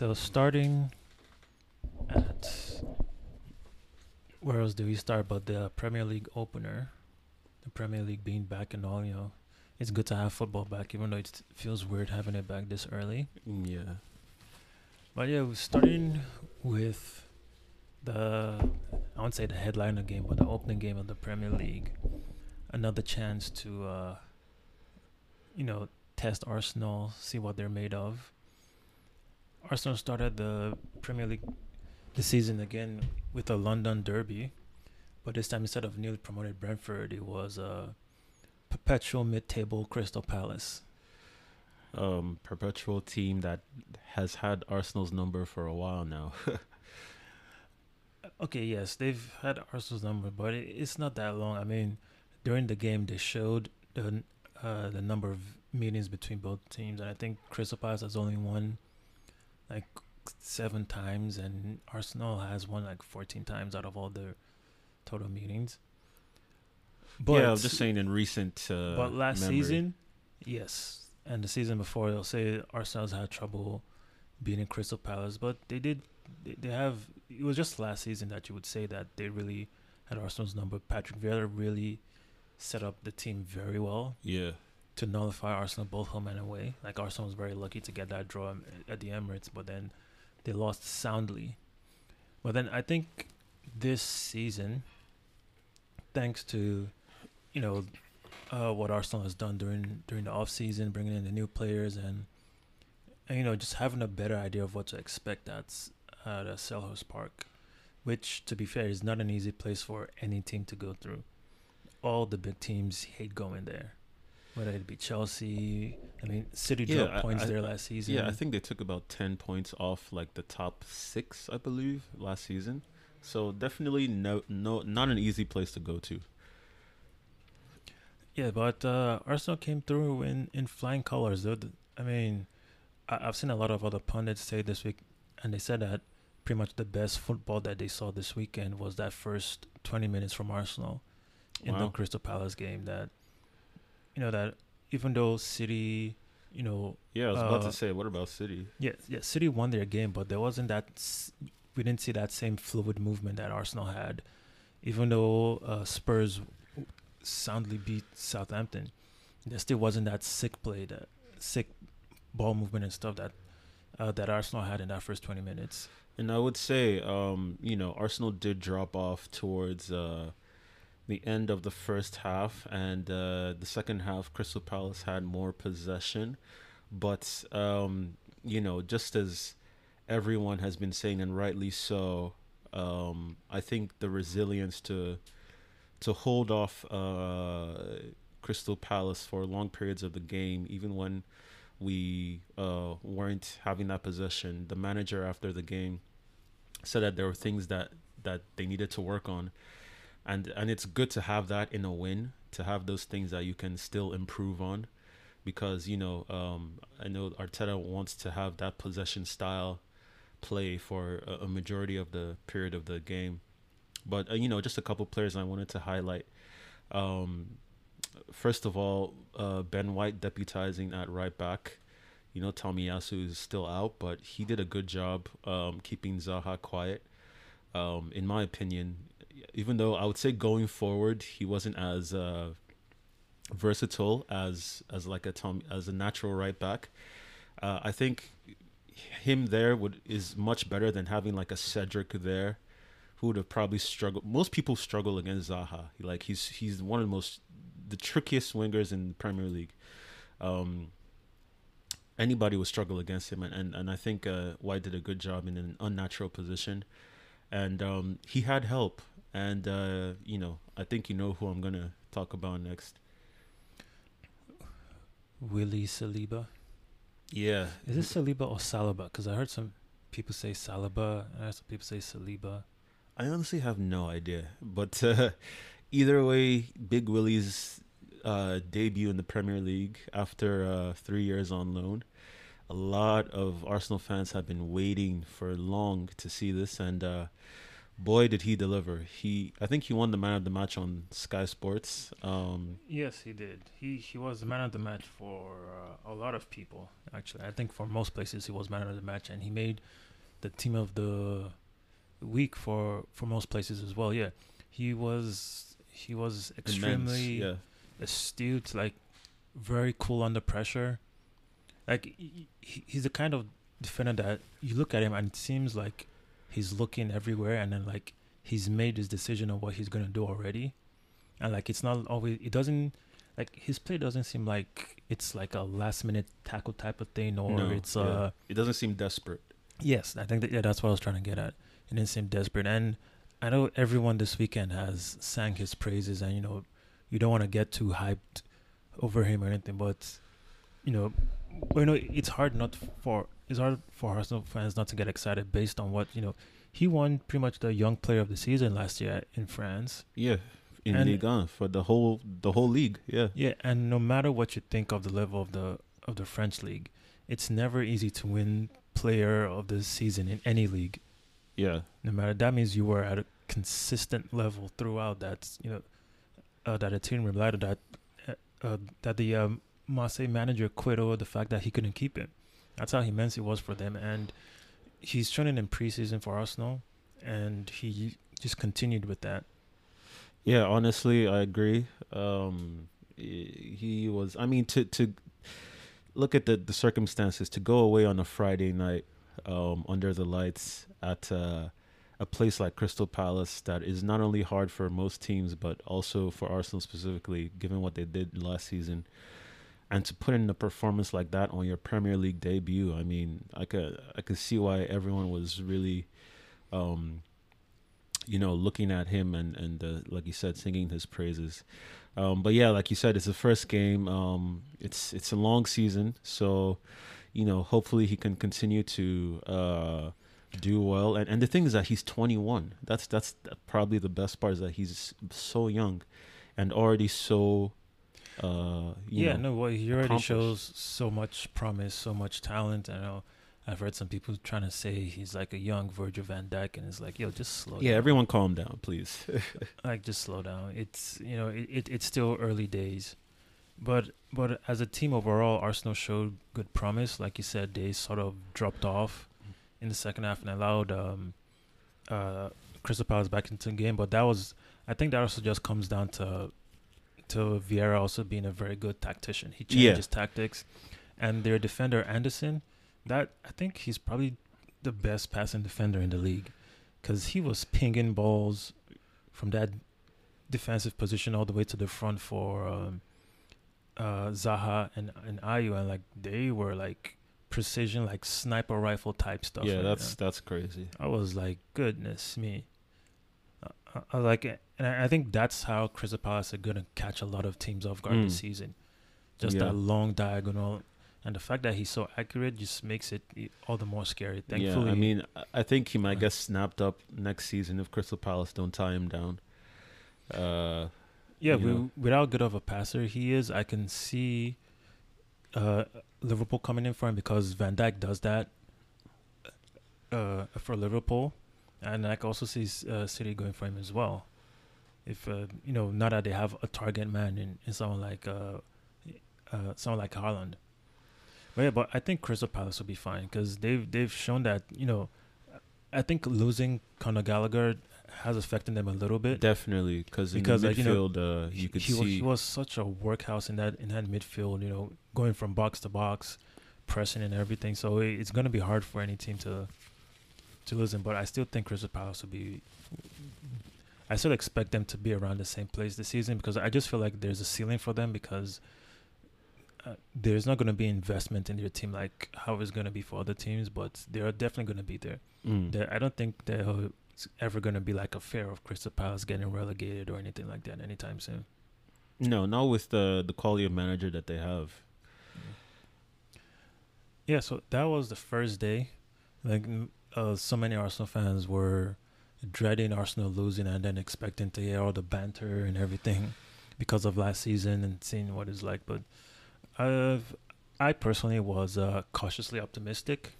So starting at where else do we start? But the Premier League opener, the Premier League being back and all, you know, it's good to have football back, even though it feels weird having it back this early. Mm, Yeah. But yeah, we're starting with the I won't say the headliner game, but the opening game of the Premier League. Another chance to uh you know, test Arsenal, see what they're made of. Arsenal started the Premier League this season again with a London derby. But this time instead of newly promoted Brentford, it was a perpetual mid table Crystal Palace. Um, perpetual team that has had Arsenal's number for a while now. Okay, yes, they've had Arsenal's number, but it, it's not that long. I mean, during the game, they showed the uh, the number of meetings between both teams, and I think Crystal Palace has only won like seven times, and Arsenal has won like fourteen times out of all their total meetings. But yeah, I'm just saying in recent. Uh, but last memory. season, yes, and the season before, they'll say Arsenal's had trouble beating Crystal Palace, but they did. They, they have. It was just last season that you would say that they really had Arsenal's number. Patrick Vieira really set up the team very well Yeah. To nullify Arsenal both home and away. Like Arsenal was very lucky to get that draw at the Emirates, but then they lost soundly. But then I think this season, thanks to you know uh, what Arsenal has done during during the off season, bringing in the new players and, and you know just having a better idea of what to expect at at uh, Selhurst Park, which to be fair is not an easy place for any team to go through. All the big teams hate going there, whether it be Chelsea. I mean, City Yeah, dropped I- points I- there last season. Yeah, I think they took about 10 points off like the top 6, I believe, last season. So definitely no no not an easy place to go to. Yeah, but uh, Arsenal came through in, in flying colors. Though. I mean, I, I've seen a lot of other pundits say this week, and they said that pretty much the best football that they saw this weekend was that first 20 minutes from Arsenal in the Crystal Palace game. That, you know, that even though City, you know, Yeah, I was about Uh, to say what about City? yeah, yeah, City won their game, but there wasn't that. We didn't see that same fluid movement that Arsenal had, even though uh, Spurs soundly beat Southampton. There still wasn't that sick play, that sick ball movement and stuff that uh, that Arsenal had in that first twenty minutes. And I would say, um, you know, Arsenal did drop off towards uh, the end of the first half, and uh, the second half, Crystal Palace had more possession. But, um, you know, just as everyone has been saying, and rightly so, um, I think the resilience to to hold off uh, Crystal Palace for long periods of the game, even when we uh, weren't having that possession. The manager after the game said that there were things that that they needed to work on, and and it's good to have that in a win, to have those things that you can still improve on, because you know um, I know Arteta wants to have that possession style play for a, a majority of the period of the game, but uh, you know just a couple players I wanted to highlight. Um, first of all, uh, Ben White deputizing at right back. You know, Tomiyasu is still out, but he did a good job um, keeping Zaha quiet. Um, in my opinion, even though I would say going forward, he wasn't as uh, versatile as as like a Tom as a natural right back. Uh, I think him there would is much better than having like a Cedric there, who would have probably struggled. Most people struggle against Zaha. Like he's he's one of the most the trickiest wingers in the Premier League. Um, anybody would struggle against him, and and, and I think uh, White did a good job in an unnatural position, and um, he had help. And uh, you know, I think you know who I'm gonna talk about next. Willie Saliba. Yeah, Is it Saliba or Saliba? Because I heard some people say Saliba, and I heard some people say Saliba. I honestly have no idea, but uh, either way, Big Willie's uh, debut in the Premier League after uh, three years on loan. A lot of Arsenal fans have been waiting for long to see this, and uh, boy, did he deliver! He, I think he won the man of the match on Sky Sports. Um, Yes, he did. He he was the man of the match for uh, a lot of people. Actually, I think for most places he was man of the match, and he made the team of the week for for most places as well. Yeah, he was he was extremely yeah, astute, like very cool under pressure. Like he- he's the kind of defender that you look at him and it seems like he's looking everywhere, and then like he's made his decision on what he's gonna do already, and like it's not always it doesn't like his play doesn't seem like it's like a last minute tackle type of thing or No, it's yeah. uh it doesn't seem desperate. Yes, I think that yeah, that's what I was trying to get at. It didn't seem desperate, and I know everyone this weekend has sang his praises, and you know, you don't want to get too hyped over him or anything, but you know, well, you know, it's hard not for it's hard for Arsenal fans not to get excited based on what you know. He won pretty much the young player of the season last year in France. Yeah, in And- Ligue 1 for the whole the whole league. Yeah, Yeah, and no matter what you think of the level of the of the French league, it's never easy to win player of the season in any league. yeah, no matter that means you were at a consistent level throughout that you know uh, that a team relied on that uh, uh, that the um, Marseille manager quit over the fact that he couldn't keep him. That's how immense it was for them, and he's training in preseason for Arsenal, and he just continued with that. yeah. Honestly, I agree. Um, he was. I mean, to to look at the the circumstances to go away on a Friday night um, under the lights at uh, a place like Crystal Palace that is not only hard for most teams but also for Arsenal specifically, given what they did last season. And to put in a performance like that on your Premier League debut, I mean, I could I could see why everyone was really, um, you know, looking at him and and uh, like you said, singing his praises. Um, but yeah, like you said, it's the first game. Um, it's it's a long season, so you know, hopefully he can continue to uh, do well. And and the thing is that he's 21. That's that's probably the best part is that he's so young, and already so. Uh, you yeah, know, no, well, he already shows so much promise, so much talent. I know I've heard some people trying to say he's like a young Virgil Van Dijk, and it's like, yo, just slow down. Yeah, down. everyone calm down, please. like just slow down. It's you know it, it it's still early days, but but as a team overall, Arsenal showed good promise. Like you said, they sort of dropped off in the second half and allowed um uh Crystal Palace back into the game. But that was I think that also just comes down to to Vieira also being a very good tactician. He changed Yeah. his tactics, and their defender Anderson, that I think he's probably the best passing defender in the league, because he was pinging balls from that defensive position all the way to the front for um, uh, Zaha and and Ayew, and like they were like precision, like sniper rifle type stuff. yeah, right that's now. that's crazy. I was like, goodness me. I, like it, and I, think that's how Crystal Palace are gonna catch a lot of teams off guard this Mm. season. Just Yeah. that long diagonal, and the fact that he's so accurate just makes it all the more scary. Thankfully, yeah, I mean, I- think he might Uh, get snapped up next season if Crystal Palace don't tie him down. Uh, Yeah, we, without good of a passer he is, I can see uh, Liverpool coming in for him because Van Dijk does that uh, for Liverpool, and I can also see uh, City going for him as well. If uh, you know, now that they have a target man in, in someone like uh, uh, someone like Haaland. But yeah, but I think Crystal Palace will be fine because they've they've shown that you know, I think losing Conor Gallagher has affected them a little bit. definitely, because in Because, like, you know, midfield, uh, you could he see. was, he was such a workhouse in that in that midfield. You know, going from box to box, pressing and everything. So it, it's gonna be hard for any team to to lose him. But I still think Crystal Palace will be. I still expect them to be around the same place this season because I just feel like there's a ceiling for them because uh, there's not going to be investment in their team like how it's going to be for other teams, but they're definitely going to be there. Mm. I don't think there's ever going to be like a fear of Crystal Palace getting relegated or anything like that anytime soon. No, not with the the quality of manager that they have. Yeah, so that was the first day. Like, uh, so many Arsenal fans were dreading Arsenal losing and then expecting to hear all the banter and everything because of last season and seeing what it's like. But I've, I personally was uh, cautiously optimistic.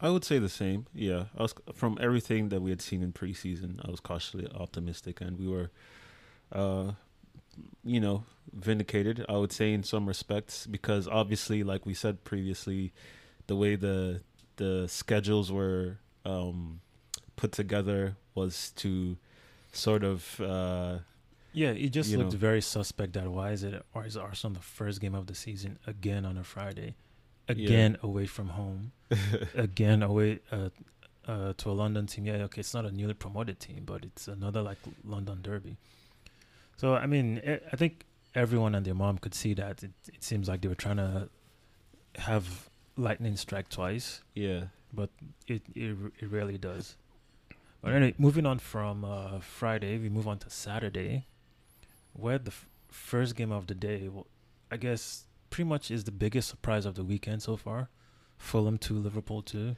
I would say the same. Yeah, I was from everything that we had seen in preseason. I was cautiously optimistic, and we were, uh, you know, vindicated. I would say in some respects because obviously, like we said previously, the way the the schedules were um, put together was to sort of. Uh, Yeah, it just looked know. very suspect that why is it why is Arsenal the first game of the season again on a Friday, again away from home, again away uh, uh, to a London team. Yeah, okay, it's not a newly promoted team, but it's another like London derby. So I mean, eh, I think everyone and their mom could see that. It, it seems like they were trying to have lightning strike twice. yeah. It it, r- it really does. But anyway, moving on from uh, Friday, we move on to Saturday, where the f- first game of the day, I guess, pretty much is the biggest surprise of the weekend so far. Fulham two, Liverpool two.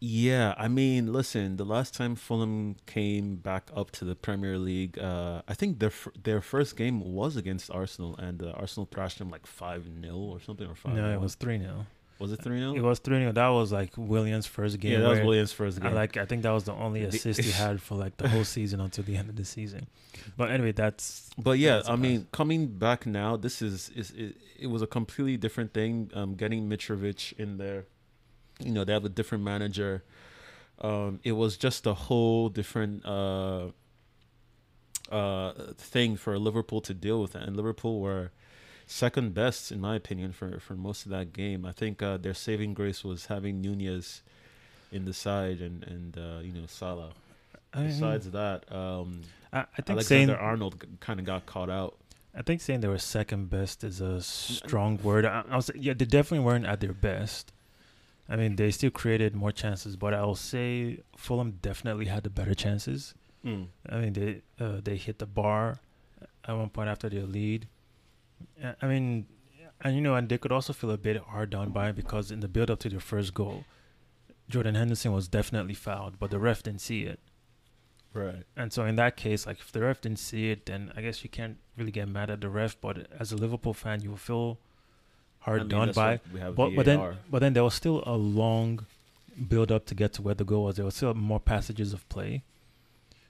Yeah, I mean, listen, the last time Fulham came back up to the Premier League, uh, I think their f- their first game was against Arsenal, and uh, Arsenal thrashed them like 5 0 or something, or 5 No, it was three 0 Was it 3 0? It was three 0 That was like Willian's first game. Yeah, that was Willian's first I game. like. I think that was the only assist he had for like the whole season until the end of the season. But anyway, that's but yeah, That's I mean, coming back now, this is, is it, it was a completely different thing. Um, getting Mitrovic in there, you know, they have a different manager. Um, it was just a whole different uh, uh, thing for Liverpool to deal with, and Liverpool were second best in my opinion for for most of that game. I think uh, their saving grace was having Nunez in the side and and uh, you know Salah. I mean, Besides that, um, I, I think Alexander saying Arnold kind of got caught out. I think saying they were second best is a strong word. I, I was yeah, they definitely weren't at their best. I mean, they still created more chances, but I'll say Fulham definitely had the better chances. Mm. I mean, they uh, they hit the bar at one point after their lead. I mean, and you know, and they could also feel a bit hard done by because in the build up to their first goal, Jordan Henderson was definitely fouled, but the ref didn't see it. Right. And so in that case, like if the ref didn't see it, then I guess you can't really get mad at the ref. But as a Liverpool fan, you will feel hard done by. We have But but then but then there was still a long build up to get to where the goal was. There was still more passages of play.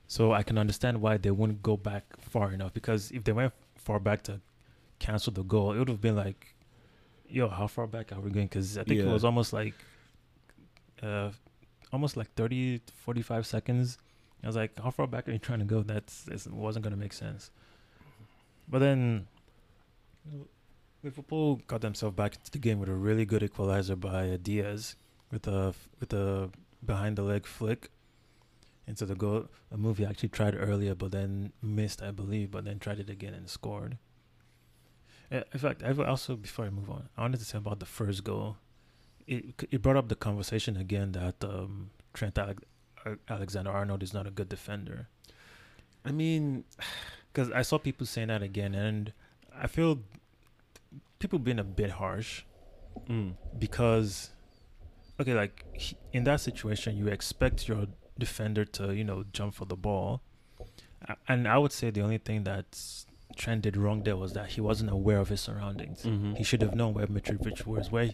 So I can understand why they wouldn't go back far enough because if they went far back to cancel the goal, it would have been like, yo, how far back are we going? Because I think it was almost like, uh, almost like 30, 45 seconds. I was like, how far back are you trying to go? That's it wasn't gonna make sense. But then Liverpool got themselves back into the game with a really good equalizer by Diaz with a with a behind the leg flick into the goal. A move he actually tried earlier, but then missed, I believe. But then tried it again and scored. Uh, In fact, I also before I move on, I wanted to say about the first goal. It it brought up the conversation again that um, Trent Ale- Alexander Arnold is not a good defender. I mean, Because I saw people saying that again, and I feel people being a bit harsh mm, because, okay, like he, in that situation, you expect your defender to, you know, jump for the ball. And I would say the only thing that Trent did wrong there was that he wasn't aware of his surroundings. mhm. He should have known where Mitrovic was, where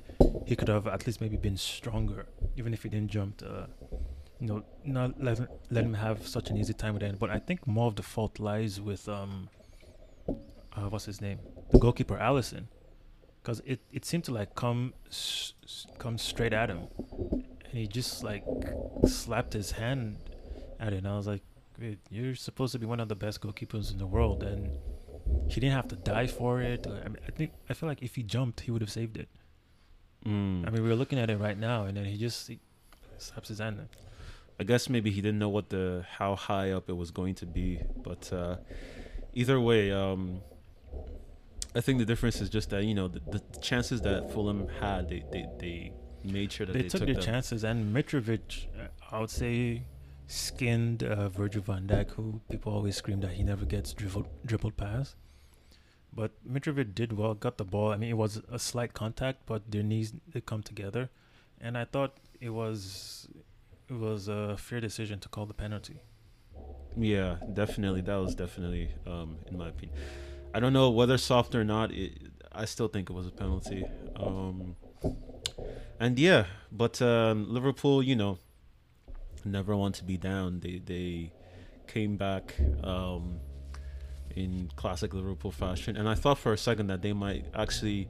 he could have at least maybe been stronger, even if he didn't jump to, you know, not let, let him have such an easy time with it. But I think more of the fault lies with, um, uh, what's his name? The goalkeeper, Alisson. Because it, it seemed to like come s- come straight at him. And he just like slapped his hand at it. And I was like, you're supposed to be one of the best goalkeepers in the world. And he didn't have to die for it. I mean, I think I feel like if he jumped, he would have saved it. Mm. I mean, we were looking at it right now, and then he just he slaps his hand. I guess maybe he didn't know what the how high up it was going to be, but uh, either way, um, I think the difference is just that you know the, the chances that Fulham had, they they, they made sure that They, they, took took their them. chances, and Mitrovic, I would say, skinned uh, Virgil van Dijk, who people always scream that he never gets dribbled dribbled past. But Mitrovic did well, got the ball. I mean, it was a slight contact, but their knees did come together, and I thought it was it was a fair decision to call the penalty. Yeah, definitely. That was definitely, um, in my opinion. I don't know whether soft or not. It, I still think it was a penalty. Um, and yeah, but um, Liverpool, you know, never want to be down. They they came back um, in classic Liverpool fashion, and I thought for a second that they might actually,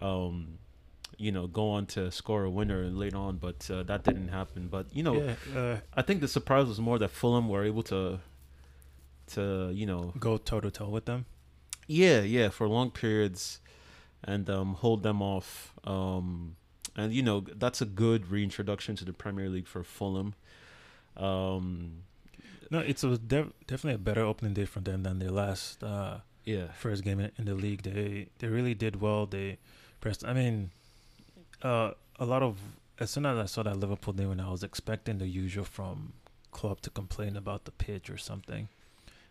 um, you know, go on to score a winner later on, but uh, that didn't happen. But you know, yeah, uh, I think the surprise was more that Fulham were able to, to you know, go toe to toe with them. yeah, yeah, for long periods, and um, hold them off. Um, and you know that's a good reintroduction to the Premier League for Fulham. Um, No, it's a def- definitely a better opening day for them than their last uh, yeah, first game in, in the league. They they really did well. They pressed. I mean, uh, a lot of as soon as I saw that Liverpool game, I was expecting the usual from club to complain about the pitch or something.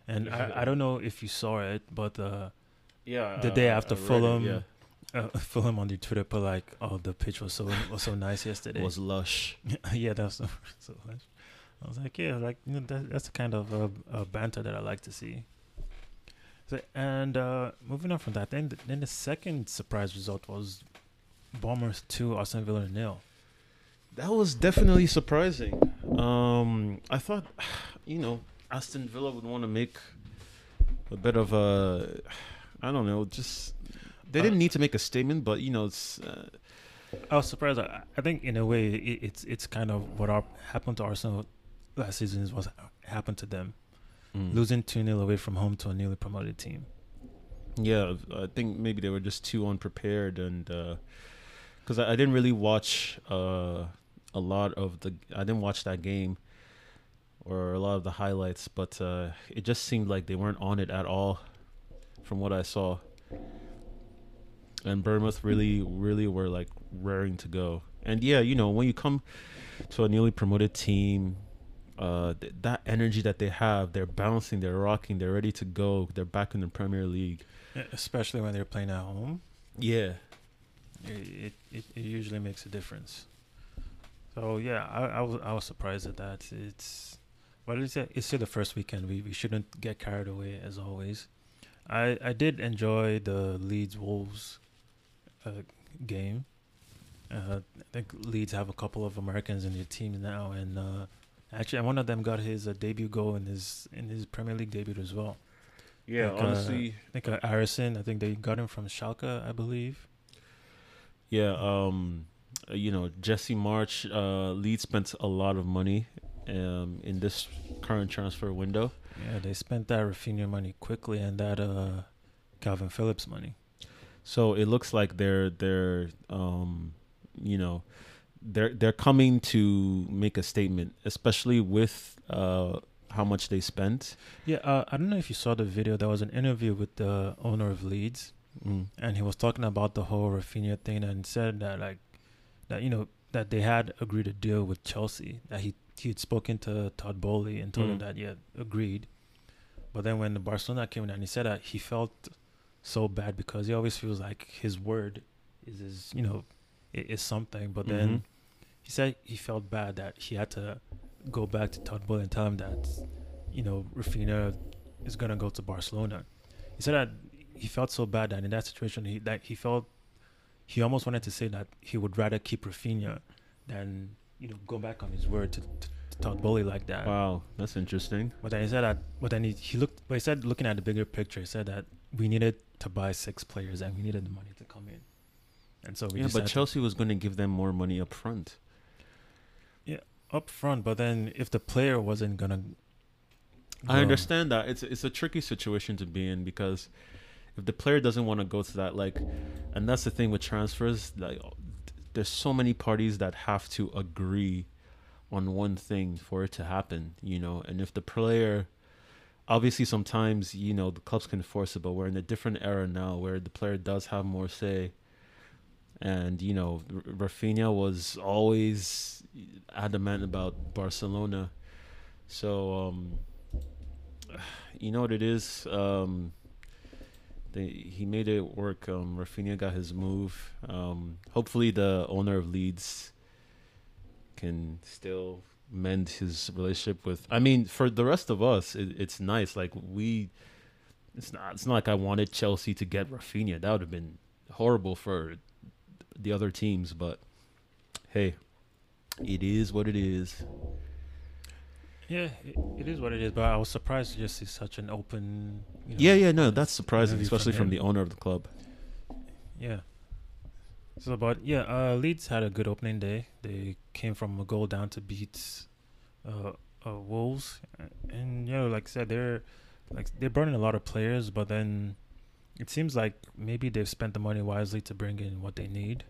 And I, I don't know if you saw it, but uh, yeah. The day after read it, Fulham, yeah, uh, Fulham on their Twitter put like, "Oh, the pitch was so was so nice yesterday." was lush. yeah, that's so, so nice. I was like, yeah, like you know, that, that's the kind of uh, uh, banter that I like to see. So, and uh, moving on from that, then th- then the second surprise result was Bombers two, Aston Villa nil. That was definitely surprising. Um, I thought, you know, Aston Villa would want to make a bit of a, I don't know, just they didn't Uh, need to make a statement, but you know, it's uh, I was surprised. I, I think in a way it, it's it's kind of what our, happened to Arsenal last season is what happened to them, mm. losing two 0 away from home to a newly promoted team. Yeah, I think maybe they were just too unprepared, and because I, I didn't really watch uh, a lot of the, I didn't watch that game or a lot of the highlights, but uh, it just seemed like they weren't on it at all, from what I saw. And Bournemouth really, really were like raring to go. And yeah, you know, when you come to a newly promoted team, uh, th- that energy that they have, they're bouncing, they're rocking, they're ready to go, they're back in the Premier League. Especially when they're playing at home, Yeah, it it, it, usually makes a difference. So yeah, I, I was I was surprised at that. It's what is it? It's still the first weekend. We we shouldn't get carried away as always. I I did enjoy the Leeds Wolves uh, game. Uh, I think Leeds have a couple of Americans in their team now, and uh, actually one of them got his uh, debut goal in his in his Premier League debut as well. yeah. Like, uh, honestly, I think uh, Harrison. I think they got him from Schalke, I believe. yeah. Um, uh, you know, Jesse Marsh, uh, Leeds spent a lot of money, um, in this current transfer window. Yeah, they spent that Raphinha money quickly and that uh Kalvin Phillips money. So it looks like they're they're um, you know, they're they're coming to make a statement, especially with uh how much they spent. Yeah, uh, I don't know if you saw the video. There was an interview with the owner of Leeds, Mm. and he was talking about the whole Raphinha thing and said that like that you know that they had agreed a deal with Chelsea. That he he had spoken to Todd Boehly and told him Mm. that yeah agreed, but then when the Barcelona came in and he said that he felt so bad because he always feels like his word is his you know is something, but then Mhm. He said he felt bad that he had to go back to Todd Boehly and tell him that you know Raphinha is gonna go to Barcelona. He said that he felt so bad that in that situation he that he felt he almost wanted to say that he would rather keep Raphinha than you know go back on his word to, to, to Todd Boehly like that. Wow, that's interesting. But then he said that. But then he, he looked. But he said looking at the bigger picture, he said that we needed to buy six players and we needed the money to come in, and so we yeah, but had to- Chelsea was going to give them more money up front. Up front. But then if the player wasn't gonna, I understand that it's it's a tricky situation to be in because if the player doesn't want to go to that, like, and that's the thing with transfers, like, there's so many parties that have to agree on one thing for it to happen, you know, and if the player. Obviously, sometimes you know the clubs can force it, but we're in a different era now where the player does have more say. And you know, Raphinha was always adamant about Barcelona, so um, you know what it is. Um, they he made it work. Um, Raphinha got his move. Um, hopefully, the owner of Leeds can still mend his relationship with. I mean, for the rest of us, it, it's nice. Like we, it's not. It's not like I wanted Chelsea to get Raphinha. That would have been horrible for the other teams. But hey, it is what it is. Yeah, it, it is what it is. But I was surprised to just see such an open. You know, Yeah, yeah, no, that's surprising, interview from especially from the owner of the club. Yeah. So, but yeah, uh, Leeds had a good opening day. They came from a goal down to beat uh, uh, Wolves, and you know, like I said, they're like they're burning a lot of players, but then it seems like maybe they've spent the money wisely to bring in what they need.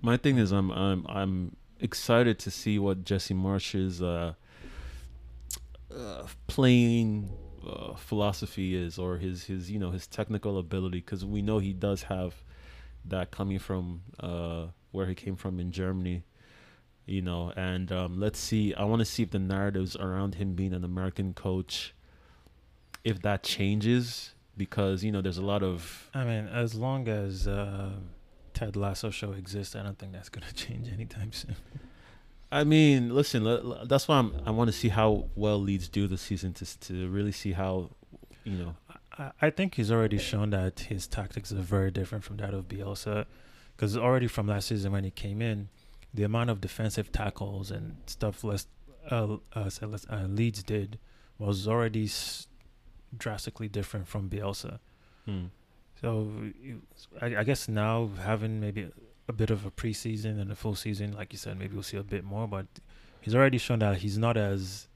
My thing is, I'm I'm I'm excited to see what Jesse Marsh's uh, uh, playing uh, philosophy is, or his his you know his technical ability, because we know he does have that coming from uh, where he came from in Germany. You know, and um, let's see. I want to see if the narratives around him being an American coach, if that changes, because you know there's a lot of I mean, as long as uh, Ted Lasso show exists, I don't think that's gonna change anytime soon. I mean, listen, that's why I'm, I want to see how well Leeds do this season to to really see how, you know. I, I think he's already shown that his tactics are very different from that of Bielsa, because already from last season when he came in, the amount of defensive tackles and stuff less uh, uh, uh Leeds did was already drastically different from Bielsa. Hmm. So I, I guess now having maybe a bit of a preseason and a full season, like you said, maybe we'll see a bit more. But he's already shown that he's not as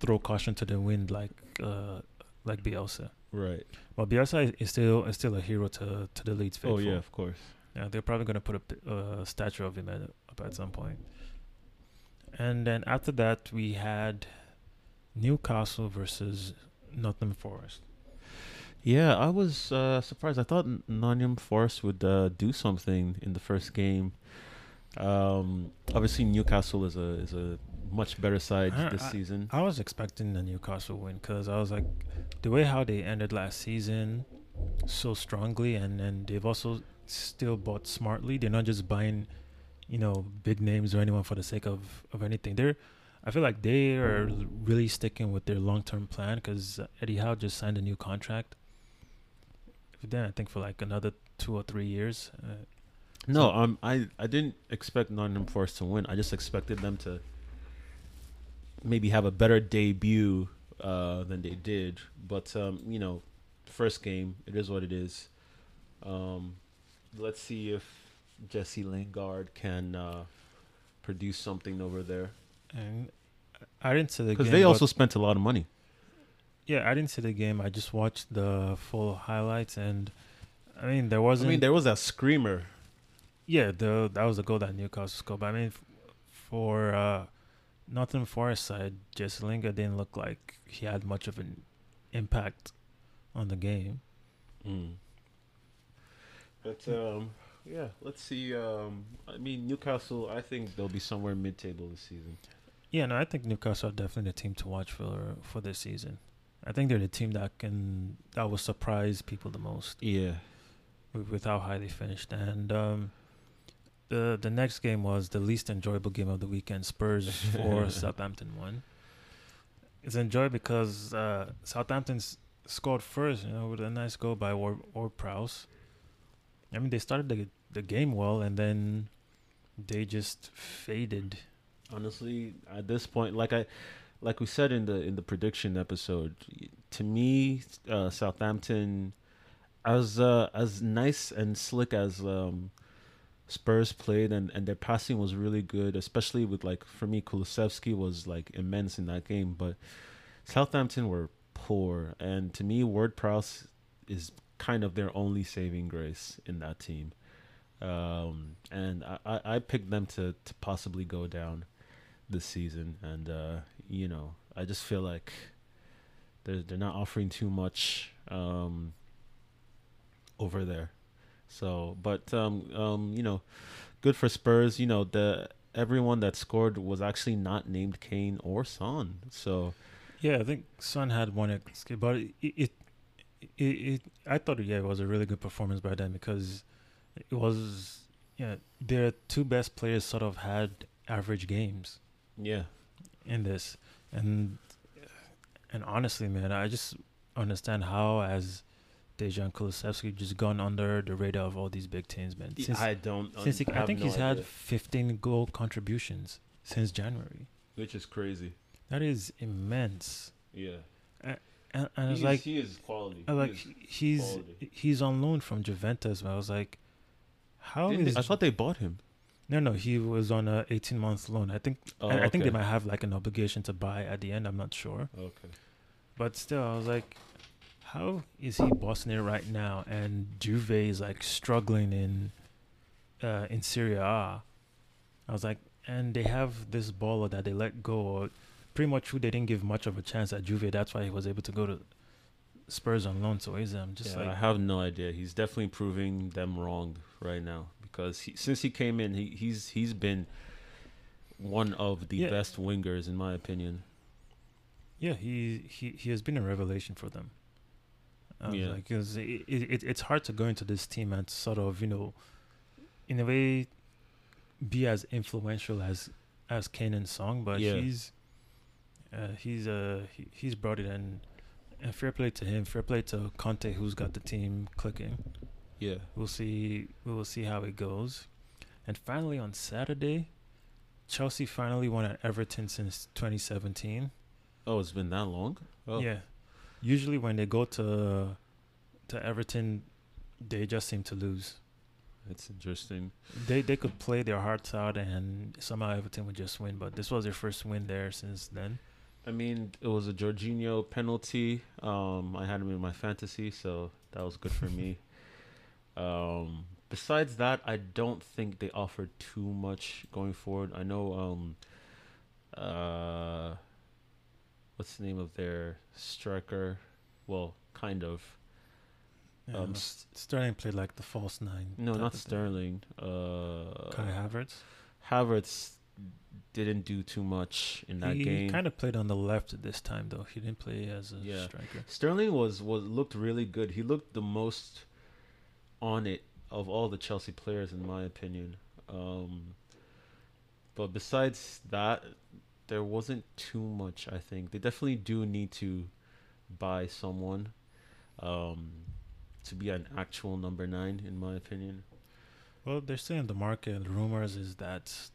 throw caution to the wind like uh, like Bielsa. Right. But Bielsa is- still is still a hero to to the Leeds faithful. Oh yeah, of course. Yeah, they're probably gonna put a uh, statue of him at, up at some point. And then after that, we had Newcastle versus Nottingham Forest. Yeah, I was uh, surprised. I thought Nottingham Forest would uh, do something in the first game. Um, obviously, Newcastle is a is a much better side I- this I- season. I was expecting the Newcastle win because I was like, the way how they ended last season so strongly, and then they've also still bought smartly. They're not just buying, you know, big names or anyone for the sake of of anything. They're, I feel like they are really sticking with their long term plan because Eddie Howe just signed a new contract. Then I think for like another two or three years. Uh, No, So- um, I I didn't expect Nottingham Forest to win. I just expected them to maybe have a better debut uh, than they did. But um, you know, first game, it is what it is. Um, let's see if Jesse Lingard can uh, produce something over there and I didn't see the because they also spent a lot of money. Yeah, I didn't see the game. I just watched the full highlights, and I mean, there wasn't. I mean, there was that screamer. yeah, the that was the goal that Newcastle scored. But I mean, f- for uh, Nottingham Forest side, Jesse Lingard didn't look like he had much of an impact on the game. Mm. But um, yeah, let's see. Um, I mean, Newcastle. I think they'll be somewhere mid-table this season. Yeah, no, I think Newcastle are definitely the team to watch for for this season. I think they're the team that can that will surprise people the most. Yeah. with, with how high they finished. And um, the the next game was the least enjoyable game of the weekend. Spurs for Southampton one. It's enjoyed because uh, Southampton scored first, you know, with a nice goal by Ward, Ward Prowse. I mean, they started the the game well, and then they just faded. Honestly, at this point, like I, like we said in the in the prediction episode, to me, uh, Southampton, as uh, as nice and slick as um, Spurs played, and and their passing was really good, especially with like for me, Kulusevski was like immense in that game, but Southampton were poor, and to me, Ward Prowse is kind of their only saving grace in that team. Um, and I, I, I picked them to, to possibly go down this season, and uh, you know, I just feel like they're they're not offering too much um, over there. So, but um, um, you know, good for Spurs. You know, the everyone that scored was actually not named Kane or Son. So, Yeah, I think Son had one escape, but it, it, it, it, I thought yeah, it was a really good performance by them because it was yeah, their two best players sort of had average games yeah, in this, and and honestly, man, I just understand how as Dejan Kulusevski just gone under the radar of all these big teams, man. Since, I don't. since he, I, I think no he's idea, had 15 goal contributions since January. which is crazy. That is immense. Yeah, And, and I was He's- like, he is quality. I was He like is- he's quality. he's on loan from Juventus. But I was like, how is I thought they bought him. No no he was on a 18 month loan. I think Oh, I, I think they might have like an obligation to buy at the end. I'm not sure. Okay. But still, I was like, how is he bossing it right now? And Juve is like struggling in uh, in Serie A. I was like, and they have this baller that they let go, or pretty much who they didn't give much of a chance at Juve. That's why he was able to go to Spurs on loan. So he's um, just yeah, I have no idea. He's definitely proving them wrong right now because he, since he came in, he, he's he's been one of the Yeah. best wingers in my opinion. yeah, he he he has been a revelation for them. I was Yeah. like, 'cause it, it, it's hard to go into this team and sort of you know, in a way, be as influential as as Kane and Son, but Yeah. he's uh, he's uh he, he's brought it in. And fair play to him. Fair play to Conte, who's got the team clicking. Yeah. We'll see. We will see how it goes. And finally, on Saturday, Chelsea finally won at Everton since 2017. Oh, it's been that long. Oh. Yeah. Usually when they go to to Everton, they just seem to lose. It's interesting. They they could play their hearts out and somehow Everton would just win. But this was their first win there since then. I mean, it was a Jorginho penalty. Um, I had him in my fantasy, so that was good for me. Um, besides that, I don't think they offered too much going forward. I know, um, uh, what's the name of their striker? Well, kind of. Yeah, Um, S- Sterling played like the false nine. No, not. Sterling. Uh, Kai Havertz. Havertz didn't do too much in that he game. He kind of played on the left this time though. He didn't play as a Yeah. striker. Sterling was was looked really good. He looked the most on it of all the Chelsea players, in my opinion. Um, but besides that, there wasn't too much. I think they definitely do need to buy someone um, to be an actual number nine, in my opinion. Well, they're still in the market. Rumors is that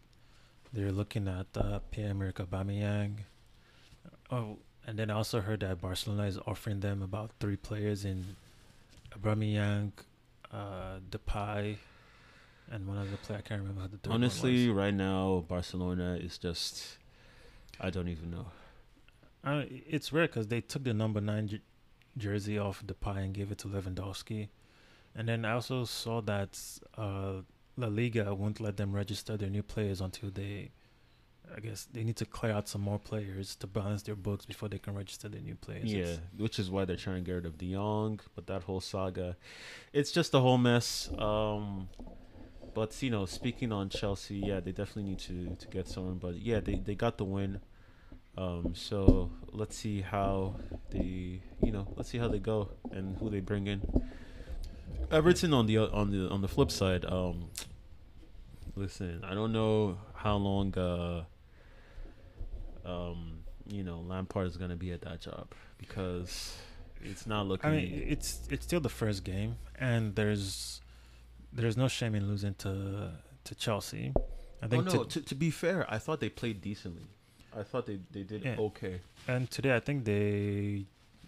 they're looking at uh, Pierre-Emerick Aubameyang. Oh, and then I also heard that Barcelona is offering them about three players in Aubameyang, uh, Depay, and one other player. I can't remember how the third Honestly, right now Barcelona is just. I don't even know. Uh, it's rare because they took the number nine j- jersey off Depay and gave it to Lewandowski, and then I also saw that uh, La Liga won't let them register their new players until they, I guess they need to clear out some more players to balance their books before they can register their new players. Yeah, It's- which is why they're trying to get rid of De Jong. But that whole saga, it's just a whole mess. Um, but you know, speaking on Chelsea, yeah, they definitely need to to get someone. But yeah, they they got the win. Um, so let's see how they, you know, let's see how they go and who they bring in. Everton on the on the on the flip side, um, listen, I don't know how long, uh, um, you know, Lampard is gonna be at that job because it's not looking. I mean, it's it's still the first game, and there's there's no shame in losing to to Chelsea. I think. oh no, to- to, to be fair, I thought they played decently. I thought they they did Yeah. okay. And today, I think they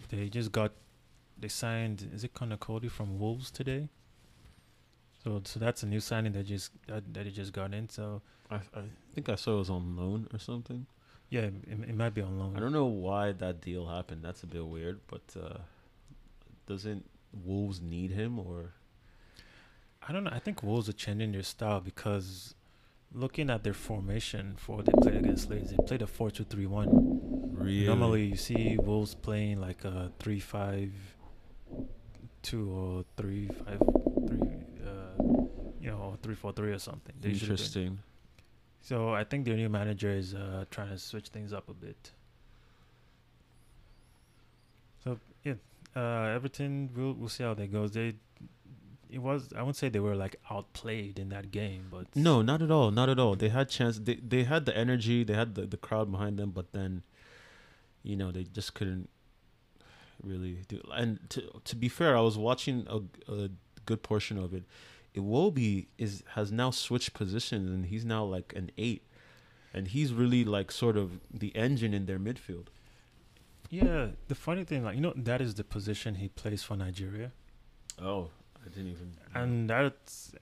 they just got they signed. Is it Conor Coady from Wolves today? So so that's a new signing that just that, that he just got in. So I I think I saw it was on loan or something. yeah, it, it might be on loan. I don't know why that deal happened. That's a bit weird, but uh, doesn't Wolves need him or? I don't know. I think Wolves are changing their style because looking at their formation for they played against Leeds, they played a four-two-three-one. Really? Normally, you see Wolves playing like a three-five-two or three-five-three, uh, you know, three-four-three or something. They. Interesting. So I think their new manager is uh, trying to switch things up a bit. So yeah, uh, Everton. We'll we'll see how that goes. They, it was I wouldn't say they were like outplayed in that game, but No, not at all. Not at all. They had chance. They they had the energy. They had the, the crowd behind them, but then, you know, they just couldn't. Really do. And to to be fair, I was watching a, a good portion of it. Iwobi is has now switched positions and he's now like an eight, and he's really like sort of the engine in their midfield. Yeah, the funny thing, like you know, that is the position he plays for Nigeria, Oh, I didn't even. and that's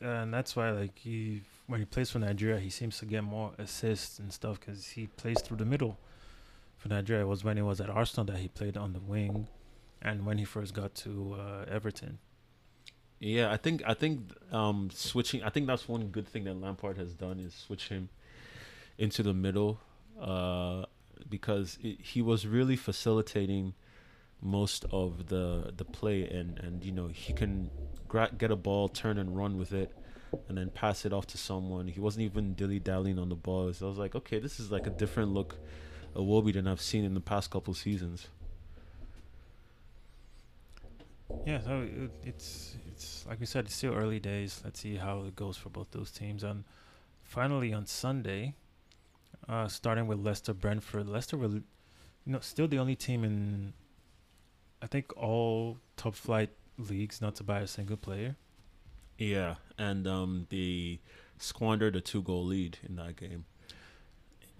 and that's why like he when he plays for Nigeria, he seems to get more assists and stuff because he plays through the middle. For Nigeria, was when he was at Arsenal that he played on the wing, and when he first got to uh, Everton. Yeah, I think I think um switching. I think that's one good thing that Lampard has done is switch him into the middle, uh, because it, he was really facilitating most of the the play, and and you know he can gra- get a ball, turn and run with it, and then pass it off to someone. He wasn't even dilly dallying on the ball. So I was like, okay, this is like a different look, Iwobi than I've seen in the past couple seasons. Yeah, so it, it's it's like we said, it's still early days. Let's see how it goes for both those teams. And finally on Sunday, uh, starting with Leicester Brentford. Leicester were, you know, still the only team in, I think all top flight leagues not to buy a single player. Yeah, and um, they squandered a two goal lead in that game.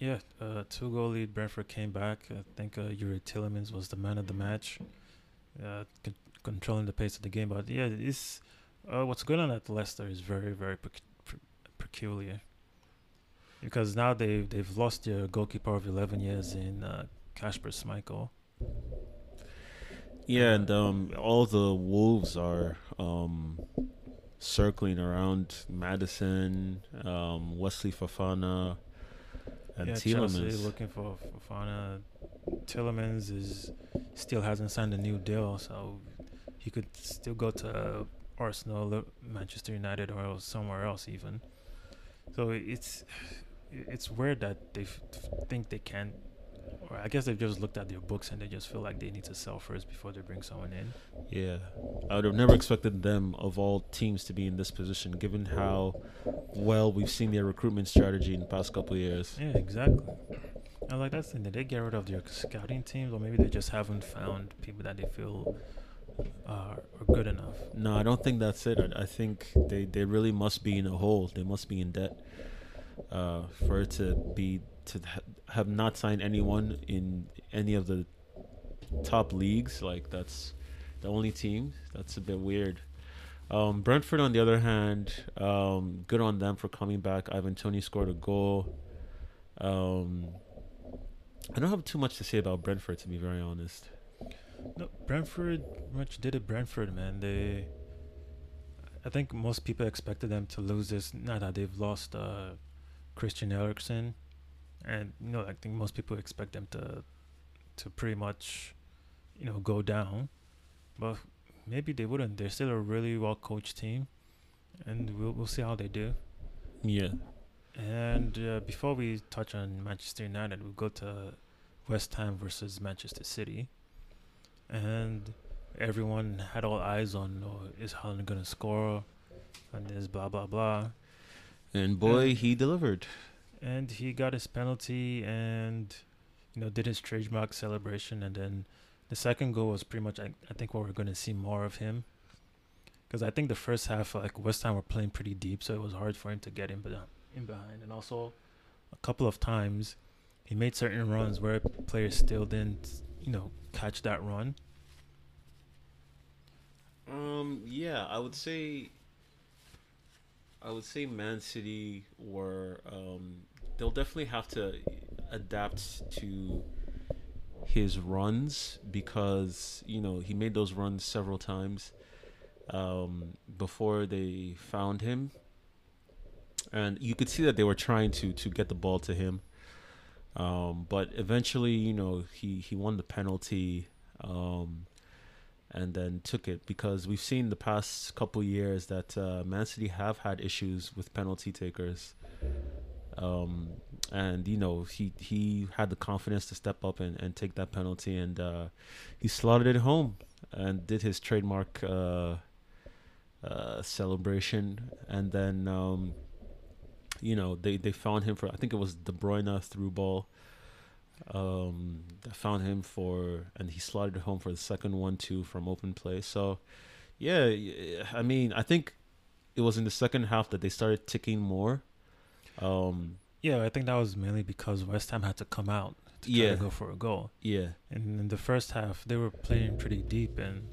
Yeah, uh, two goal lead. Brentford came back. I think uh, Youri Tielemans was the man of the match, uh, con- controlling the pace of the game. But yeah, it's uh, what's going on at Leicester is very very pec- pe- peculiar. Because now they've they've lost their goalkeeper of eleven years in uh, Kasper Schmeichel. Yeah, and um, all the wolves are um, circling around Madison, um, Wesley Fofana, and yeah, Chelsea Tielemans. looking for Fofana. Tielemans is still hasn't signed a new deal, so he could still go to Arsenal, Manchester United, or somewhere else even. So it's it's weird that they f- think they can, or I guess they've just looked at their books and they just feel like they need to sell first before they bring someone in. Yeah, I would have never expected them of all teams to be in this position, given how well we've seen their recruitment strategy in the past couple of years. Yeah, exactly. I like that's that thing. Did they get rid of their scouting teams, or maybe they just haven't found people that they feel are, are good enough? No, I don't think that's it. I, I think they, they really must be in a hole. They must be in debt uh, for it to be to ha- have not signed anyone in any of the top leagues. Like that's the only team. That's a bit weird. Um, Brentford, on the other hand, um, good on them for coming back. Ivan Toney scored a goal. Um, I don't have too much to say about Brentford, to be very honest. No, Brentford much did it. Brentford, man. They, I think most people expected them to lose this. Now that they've lost uh, Christian Eriksen, and you know, I think most people expect them to, to pretty much, you know, go down. But maybe they wouldn't. They're still a really well coached team, and we'll we'll see how they do. Yeah. And uh, before we touch on Manchester United, we'll go to West Ham versus Manchester City. And everyone had all eyes on oh, is Haaland going to score? And this blah, blah, blah. And boy, And- he delivered. And he got his penalty and, you know, did his trademark celebration. And then the second goal was pretty much, I, I think, what we're going to see more of him. Because I think the first half, like, West Ham were playing pretty deep, so it was hard for him to get in, be- in behind. And also, a couple of times, he made certain runs where players still didn't, you know, catch that run. Um, yeah, I would say. I would say Man City were. Um, they'll definitely have to adapt to his runs because you know he made those runs several times um, before they found him, and you could see that they were trying to to get the ball to him. Um, but eventually, you know, he he won the penalty. Um, and then took it because we've seen the past couple years that uh, Man City have had issues with penalty takers. Um, and you know he he had the confidence to step up and, and take that penalty, and uh, he slotted it home and did his trademark uh, uh, celebration. And then um, you know they, they found him for I think it was De Bruyne through ball, Um, found him for, and he slotted it home for the second one too from open play. So, yeah, I mean, I think it was in the second half that they started ticking more. Um, Yeah, I think that was mainly because West Ham had to come out to try Yeah. to go for a goal. yeah, And in the first half, they were playing pretty deep. And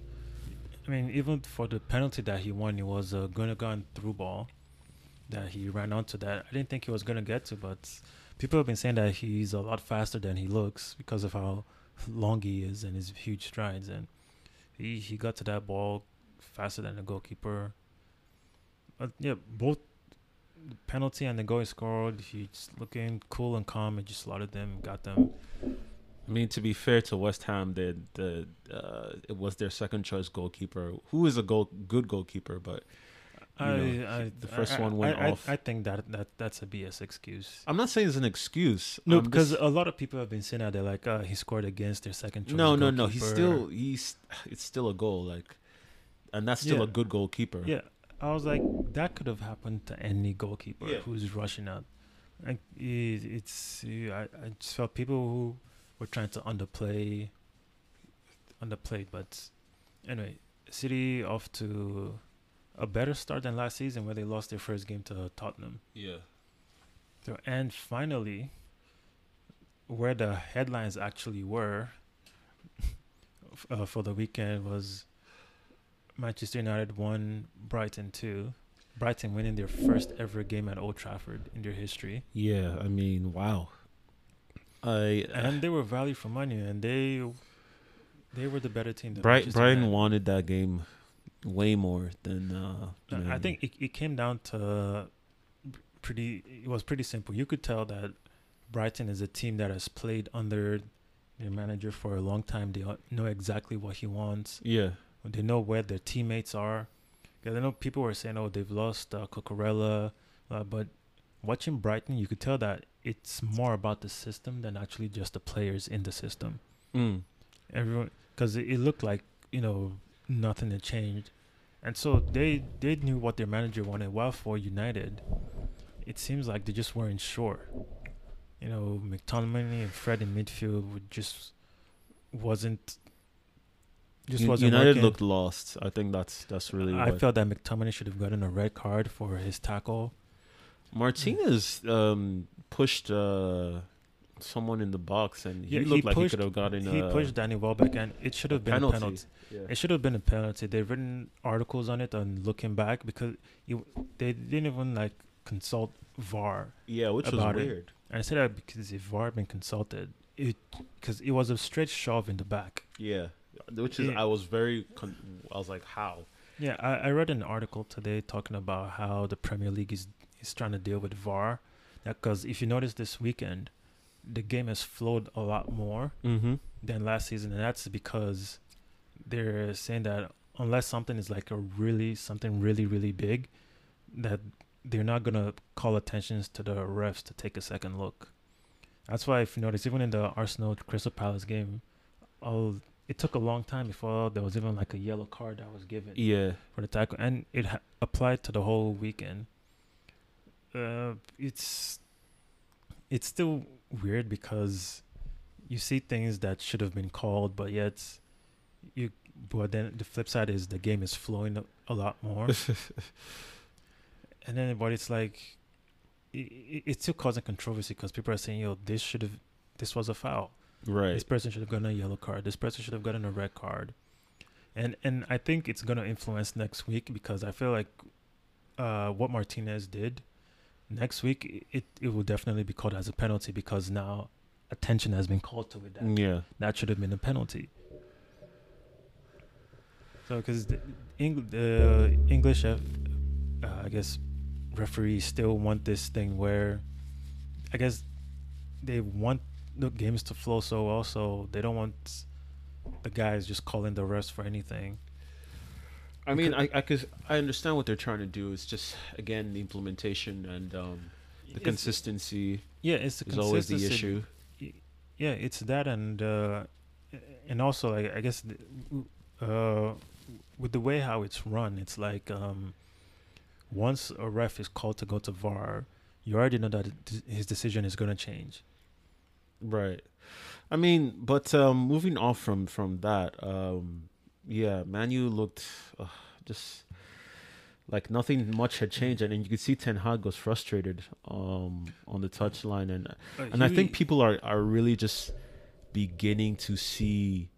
I mean, even for the penalty that he won, it was a Gundogan through ball that he ran onto that. I didn't think he was going to get to, but people have been saying that he's a lot faster than he looks because of how long he is and his huge strides. And he, he got to that ball faster than the goalkeeper. But yeah, both penalty and the goal he scored, he's looking cool and calm and just slotted them, got them. I mean, to be fair to West Ham, the the uh, it was their second choice goalkeeper, who is a goal good goalkeeper, but I, know, I, the first I- one went off. I, think that, that that's a BS excuse. I'm not saying it's an excuse. No, because a lot of people have been saying that they're like, uh, he scored against their second choice. no, no, no, he's still he's it's still a goal, like, and that's still Yeah. a good goalkeeper. Yeah, I was like, that could have happened to any goalkeeper Yeah. who's rushing out. Like, it, it's I, I just felt people who were trying to underplay, underplayed. But anyway, City off to a better start than last season, where they lost their first game to Tottenham. yeah, So and finally, where the headlines actually were uh, for the weekend was Manchester United won Brighton two. Brighton winning their first ever game at Old Trafford in their history, yeah. I mean, wow. I and they were value for money, and they they were the better team. Than Bright, Brighton United. wanted that game way more than. Uh, Uh, I think it, it came down to pretty. It was pretty simple. You could tell that Brighton is a team that has played under their manager for a long time. They know exactly what he wants. Yeah, They know where their teammates are. Because I know people were saying, "Oh, they've lost uh, Cucurella," uh, but watching Brighton, you could tell that it's more about the system than actually just the players in the system. mm. Everyone, because it, it looked like you know nothing had changed, and so they they knew what their manager wanted. While for United, it seems like they just weren't sure. You know, McTominay and Fred in midfield would just wasn't just U- wasn't United working. looked lost. I think that's that's really. I what- felt that McTominay should have gotten a red card for his tackle. Martinez um, pushed uh, someone in the box, and he Yeah, he looked like pushed- he could have gotten a he a pushed Danny Welbeck, and it should have been penalty. a penalty. Yeah. It should have been a penalty. They've written articles on it and looking back because you, they didn't even like consult VAR. yeah, which was about it. weird. And I say that because if VAR had been consulted, it because it was a straight shove in the back. Yeah, which is Yeah. I was very. Con- I was like, how? Yeah, I, I read an article today talking about how the Premier League is is trying to deal with VAR. Because if you notice this weekend, the game has flowed a lot more Mm-hmm. than last season, and that's because they're saying that unless something is like a really something really really big, that they're not gonna call attentions to the refs to take a second look. That's why if you notice, even in the Arsenal Crystal Palace game, oh, it took a long time before there was even like a yellow card that was given Yeah, for the tackle, and it ha- applied to the whole weekend. Uh, it's it's still weird because you see things that should have been called, but yet you. But then the flip side is the game is flowing a, a lot more, and then but it's like it, it, it's still causing controversy because people are saying, "Yo, this should have, this was a foul." Right. This person should have gotten a yellow card. This person should have gotten a red card. And and I think it's gonna influence next week because I feel like uh, what Martinez did next week it it will definitely be called as a penalty because now attention has been called to it. That, Yeah, that should have been a penalty. So because the, Eng- the English, F, uh, I guess, referees still want this thing where, I guess, they want the games to flow so well, so they don't want the guys just calling the refs for anything. I mean, I I cause I understand what they're trying to do. It's just again the implementation and um, the It's- consistency Yeah, it's the is always the consistency. issue. Yeah, it's that, and uh, and also I, I guess the- uh, with the way how it's run, it's like um, once a ref is called to go to VAR, you already know that his decision is going to change. Right. I mean, but um, moving off from from that, um, yeah, Manu looked uh, just like nothing much had changed, and, and you could see Ten Hag was frustrated um, on the touchline, and But and I think people are are really just beginning to see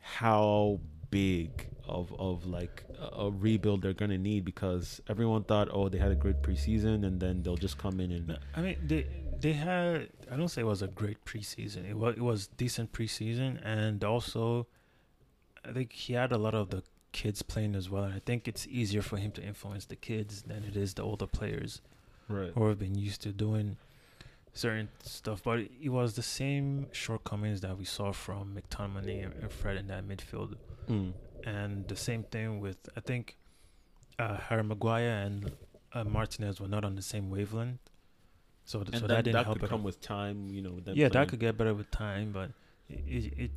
how big of of like a, a rebuild they're gonna need because everyone thought, oh, they had a great preseason, and then they'll just come in and I mean, they they had. I don't say it was a great preseason. It was it was decent preseason, and also, I think he had a lot of the kids playing as well. And I think it's easier for him to influence the kids than it is the older players right. who have been used to doing certain stuff. But it was the same shortcomings that we saw from McTominay and Fred in that midfield, Mm. and the same thing with I think uh, Harry Maguire and uh, Martinez were not on the same wavelength. So, th- so that, that didn't that help could it. come with time, you know. yeah, playing. that could get better with time, but it it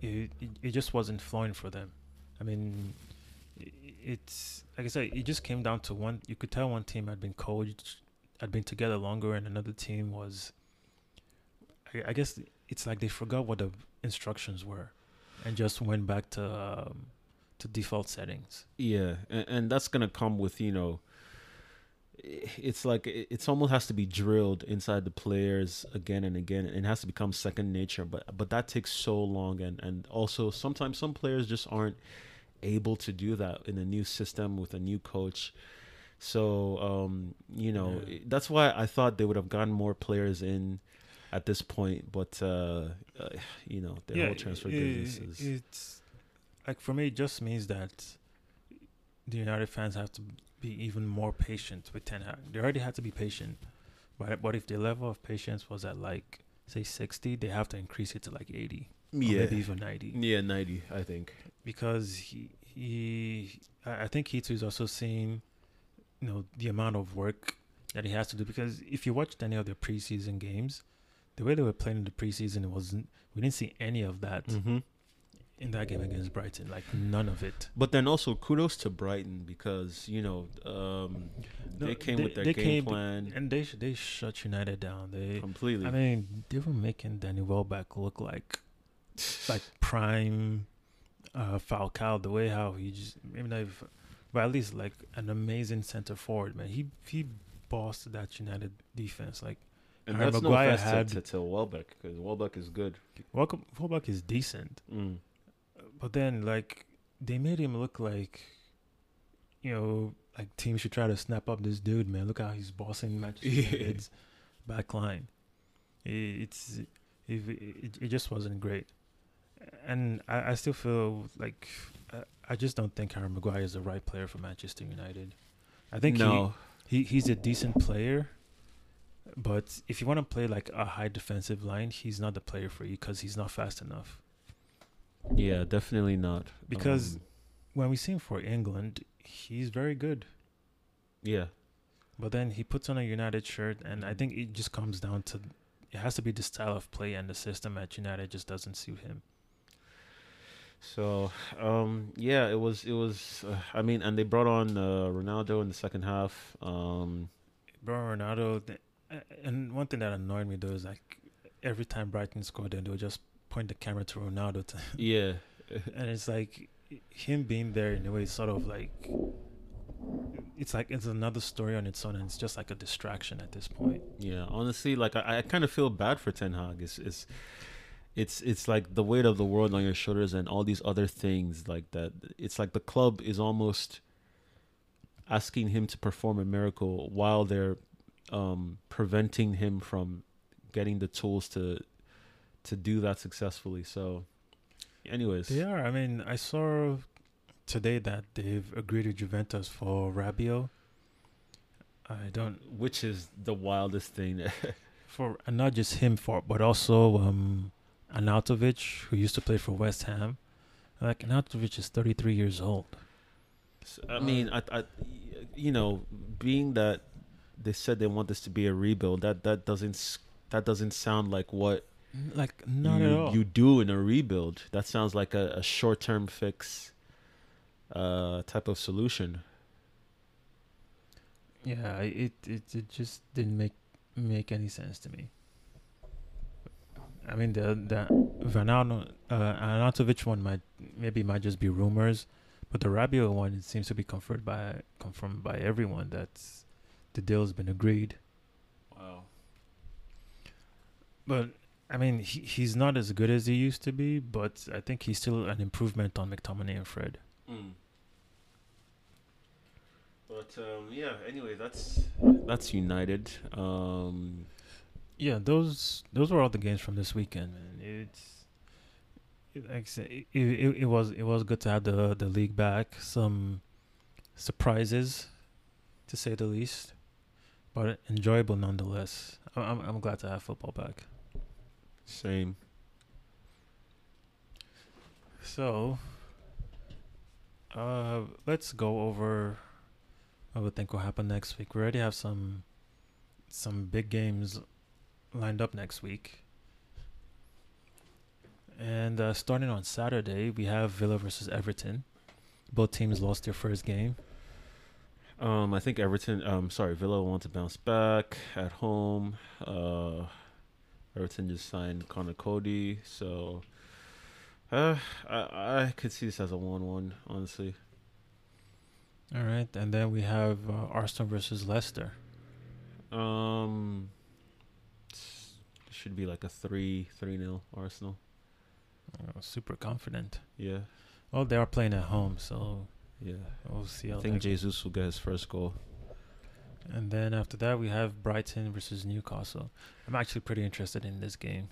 it, it, it just wasn't flowing for them. I mean, it's like I said, it just came down to one. You could tell one team had been coached, had been together longer, and another team was. I, I guess it's like they forgot what the instructions were, and just went back to um, to default settings. Yeah, and, and that's gonna come with you know. It's like it's almost has to be drilled inside the players again and again, and it has to become second nature. But but that takes so long, and and also sometimes some players just aren't able to do that in a new system with a new coach. So um, you know Yeah. that's why I thought they would have gotten more players in at this point, but uh, uh you know the whole transfer i- business is It's like for me, it just means that the United fans have to be even more patient with Ten Hag. They already had to be patient, but but if the level of patience was at like say sixty, they have to increase it to like eighty, or yeah maybe even ninety, yeah ninety I think. because he he I think Heath is also seeing, you know, the amount of work that he has to do. Because if you watched any of the preseason games, the way they were playing in the preseason, it wasn't. We didn't see any of that Mm-hmm. In that game against Brighton. Like none of it. But then also kudos to Brighton because you know um, No, they came they- with their game plan And they sh- they shut United down. They, completely. I mean, they were making Danny Welbeck look like like prime uh, Falcao. The way how he just maybe not, if, but at least like an amazing center forward. Man, he he bossed that United defense. Like and that's Maguire no had- to, to, to Welbeck because Welbeck is good. Welcome Welbeck is decent, Mm. But then like they made him look like, you know, like teams should try to snap up this dude. Man, look how he's bossing Manchester Yeah. United's back line. It, it's it, it, it just wasn't great, and I, I still feel like I, I just don't think Harry Maguire is the right player for Manchester United. I think no, he, he he's a decent player, but if you want to play like a high defensive line, he's not the player for you because he's not fast enough. Yeah, definitely not. Because- Um, When we see him for England, he's very good. yeah, But then he puts on a United shirt, and I think it just comes down to it has to be the style of play and the system at United just doesn't suit him. so um, yeah, it was it was. Uh, I mean, and they brought on uh, Ronaldo in the second half. Um, Bro, Ronaldo, th- uh, and one thing that annoyed me though is like every time Brighton scored, then they would just point the camera to Ronaldo, to, yeah, and it's like him being there in a way sort of like it's like it's another story on its own, and it's just like a distraction at this point. Yeah, honestly, like I, I kind of feel bad for Ten Hag. It's, it's it's it's like the weight of the world on your shoulders and all these other things like that. It's like the club is almost asking him to perform a miracle while they're um, preventing him from getting the tools to to do that successfully. So, anyways, They are. I mean, I saw today that they've agreed with Juventus for Rabiot. I don't which is the wildest thing. for and not just him for, but also um, Arnautovic, who used to play for West Ham. Like Arnautovic is 33 years old. So, I mean, I, I, you know, being that they said they want this to be a rebuild, that that doesn't that doesn't sound like what Like not you, at all. you do in a rebuild. That sounds like a, a short term fix, uh, type of solution. yeah, it, it it just didn't make make any sense to me. I mean, the the Vanano, uh, Arnautovic one might maybe might just be rumors, but the Rabiot one it seems to be confirmed by confirmed by everyone that the deal's been agreed. Wow. But I mean, he he's not as good as he used to be, but I think he's still an improvement on McTominay and Fred. Mm. But um, yeah. Anyway, that's that's United. Um, Yeah, those those were all the games from this weekend, man. It's it, like I said, it, it, it was it was good to have the the league back. Some surprises, to say the least, but enjoyable nonetheless. I'm I'm glad to have football back. Same. So, uh, let's go over what we think will happen next week. We already have some some big games lined up next week. And uh, starting on Saturday, we have Villa versus Everton. Both teams lost their first game. Um, I think Everton. Um, sorry, Villa want to bounce back at home. Uh, Everton just signed Conor Coady, so uh, I I could see this as a one-one. Honestly, All right, and then we have uh, Arsenal versus Leicester. um, should be like a three three nil Arsenal. Uh, super confident. Yeah, Well, they are playing at home, so yeah. we'll see I think Jesus will get his first goal. And then after that, we have Brighton versus Newcastle. I'm actually pretty interested in this game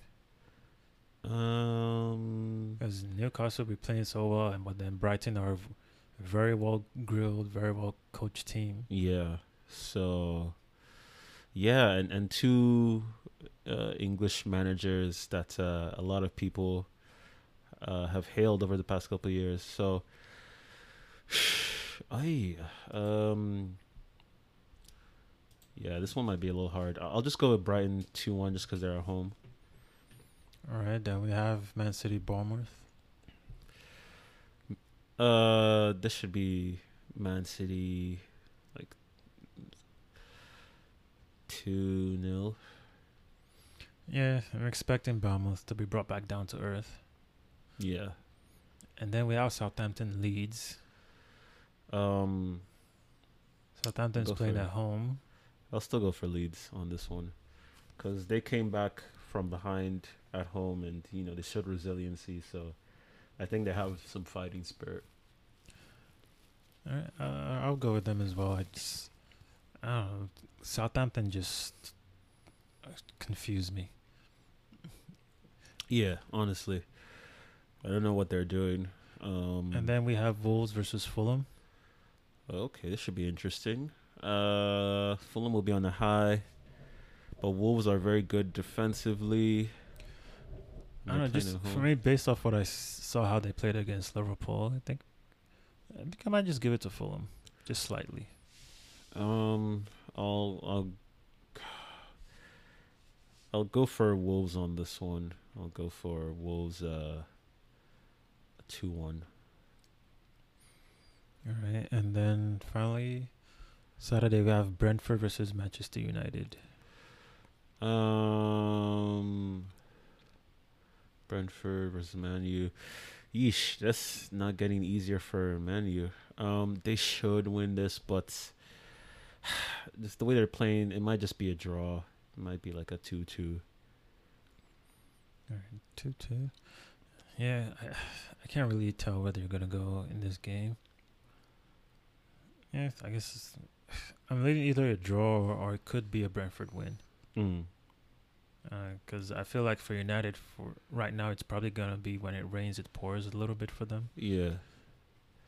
Um, because Newcastle be playing so well, and but then Brighton are a v- very well grilled, very well coached team. Yeah. So, yeah, and and two uh, English managers that uh, a lot of people uh, have hailed over the past couple of years. So, I um, yeah, this one might be a little hard. I'll just go with Brighton two one just because they're at home. All right, then we have Man City, Bournemouth. Uh, this should be Man City, like two 0 Yeah, I'm expecting Bournemouth to be brought back down to earth. Yeah. And then we have Southampton, Leeds. Um, Southampton's playing at home. I'll still go for Leeds on this one, because they came back from behind at home, and you know they showed resiliency. So, I think they have some fighting spirit. All right, uh, I'll go with them as well. I just, I don't know. Southampton just uh, confused me. Yeah, honestly, I don't know what they're doing. Um, And then we have Wolves versus Fulham. okay, this should be interesting. Uh, Fulham will be on the high, but Wolves are very good defensively. I don't know, just for me, based off what I s- saw how they played against Liverpool, I think I think I might just give it to Fulham, just slightly. Um, I'll I'll I'll go for Wolves on this one. I'll go for Wolves uh two one. All right, and then finally, Saturday we have Brentford versus Manchester United. Um, Brentford versus Man U. Yeesh, that's not getting easier for Man U. Um, they should win this, but just the way they're playing, it might just be a draw. It might be like a two-two. All right, two two. Yeah, I, I can't really tell whether you're gonna go in this game. Yeah, I guess it's, I'm leaning either a draw or, or it could be a Brentford win. Mm. Because I feel like for United, for right now, it's probably gonna be when it rains, it pours a little bit for them. Yeah.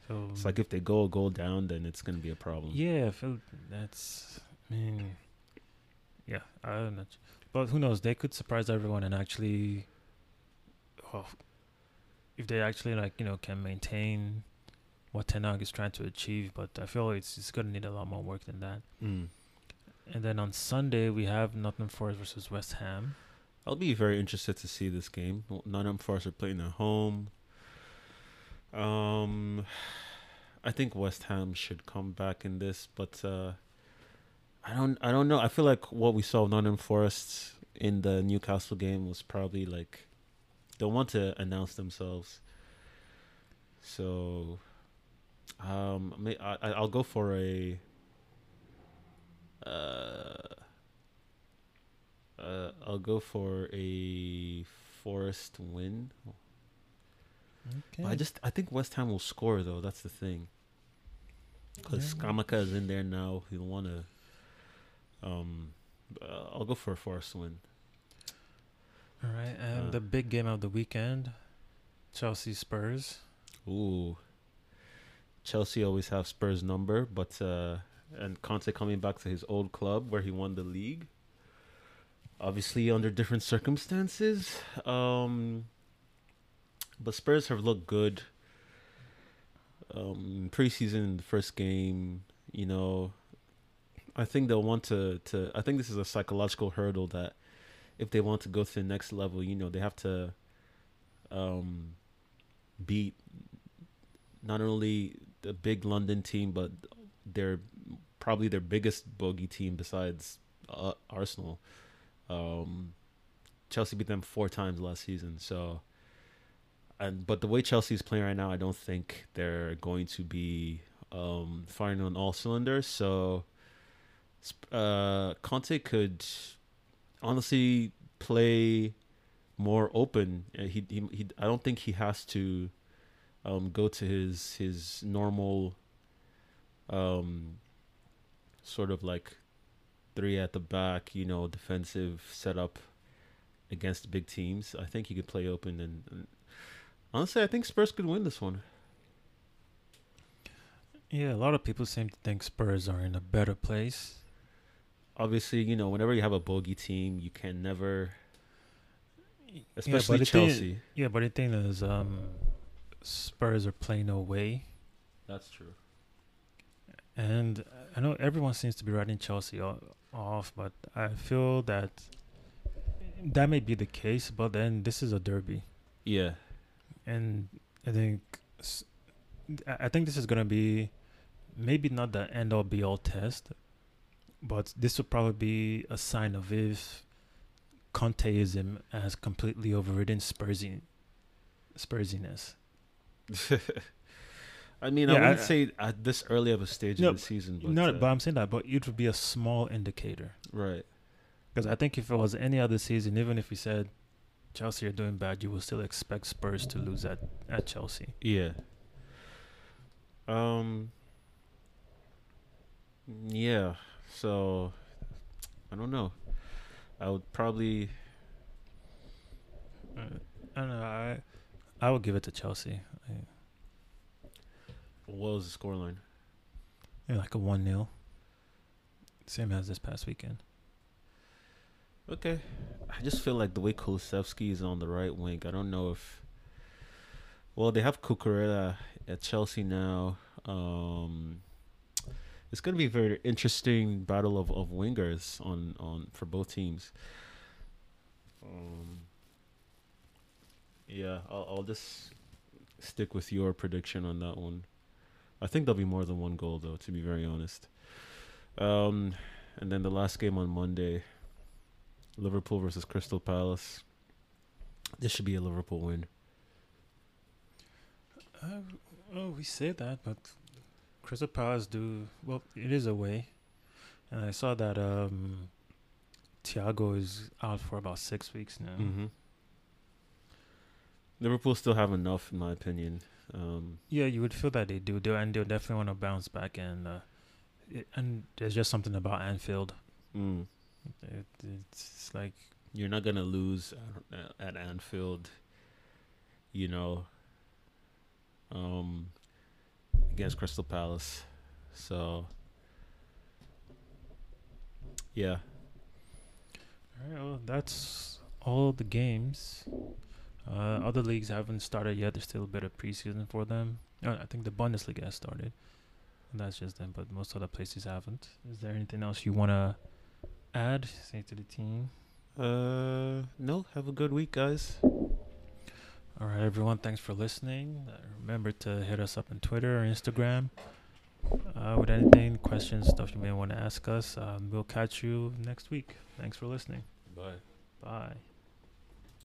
So It's like if they go a goal down, then it's gonna be a problem. yeah, I feel that's. I mean, yeah, I don't know, but who knows? They could surprise everyone and actually, well, if they actually like you know can maintain what Ten Hag is trying to achieve. But I feel it's it's gonna need a lot more work than that. Mm. And then on Sunday we have Nottingham Forest versus West Ham. I'll be very interested to see this game. Nottingham Forest are playing at home. Um, I think West Ham should come back in this, but uh, I don't. I don't know. I feel like what we saw of Nottingham Forest in the Newcastle game was probably like they'll want to announce themselves. So, um, I I'll go for a. Uh, uh, I'll go for a Forest win. Okay. I just I think West Ham will score though. That's the thing. Because Yeah. Scamacca is in there now. He'll want to. Um, uh, I'll go for a Forest win. All right, and Uh, the big game of the weekend, Chelsea Spurs. Ooh. Chelsea always have Spurs number, but uh and Conte coming back to his old club where he won the league. Obviously under different circumstances. Um but Spurs have looked good. Um preseason the first game, you know, I think they'll want to to I think this is a psychological hurdle that if they want to go to the next level, you know, they have to um beat not only the big London team, but they're probably their biggest bogey team besides uh, Arsenal. Um, Chelsea beat them four times last season, so and but the way Chelsea is playing right now, I don't think they're going to be um, firing on all cylinders. So uh, Conte could honestly play more open. Uh, He, he he I don't think he has to um go to his his normal um sort of like three at the back, you know, defensive setup against big teams. I think he could play open and, and honestly I think Spurs could win this one. Yeah, a lot of people seem to think Spurs are in a better place. Obviously, you know, whenever you have a bogey team, you can never especially but the thing- Chelsea. yeah, but the thing is, um, Spurs are playing away, That's true. and I know everyone seems to be writing Chelsea o- off, but I feel that that may be the case. But then this is a derby, Yeah. and I think s- I I think this is gonna be maybe not the end all be all test, but this will probably be a sign of if Conteism has completely overridden Spursy Spursiness. I mean, Yeah, I wouldn't I- say at this early of a stage No, of the season, but, no, uh, but I'm saying that, but it would be a small indicator. right. Because I think if it was any other season, even if we said Chelsea are doing bad, you will still expect Spurs to lose at, at Chelsea. Yeah. Um. Yeah. So, I don't know. I would probably. Uh, I don't know. I I would give it to Chelsea. What was the scoreline? yeah, like a one 0 Same as this past weekend. Okay. I just feel like the way Kulusevski is on the right wing. I don't know if. Well, they have Cucurella at Chelsea now. Um, it's going to be a very interesting battle of, of wingers on, on for both teams. Um, yeah, I'll, I'll just stick with your prediction on that one. I think there'll be more than one goal, though, to be very honest. Um, and then the last game on Monday, Liverpool versus Crystal Palace. This should be a Liverpool win. Uh, oh, we say that, but Crystal Palace do well. It is away, and I saw that um, Thiago is out for about six weeks now. Mm-hmm. Liverpool still have enough, in my opinion. Um, Yeah, you would feel that they do, do and they'll definitely want to bounce back. And uh, it, and there's just something about Anfield. mm. It, it's like You're not gonna lose at, at Anfield. You know. Um, against Crystal Palace, so yeah. All right, well, that's all the games. Uh, other leagues haven't started yet. There's still a bit of preseason for them. Uh, I think the Bundesliga has started. And that's just them, but most other places haven't. Is there anything else you want to add, say to the team? Uh, no. Have a good week, guys. All right, everyone. Thanks for listening. Uh, remember to hit us up on Twitter or Instagram uh, with anything, questions, stuff you may want to ask us. Um, we'll catch you next week. Thanks for listening. Bye. Bye.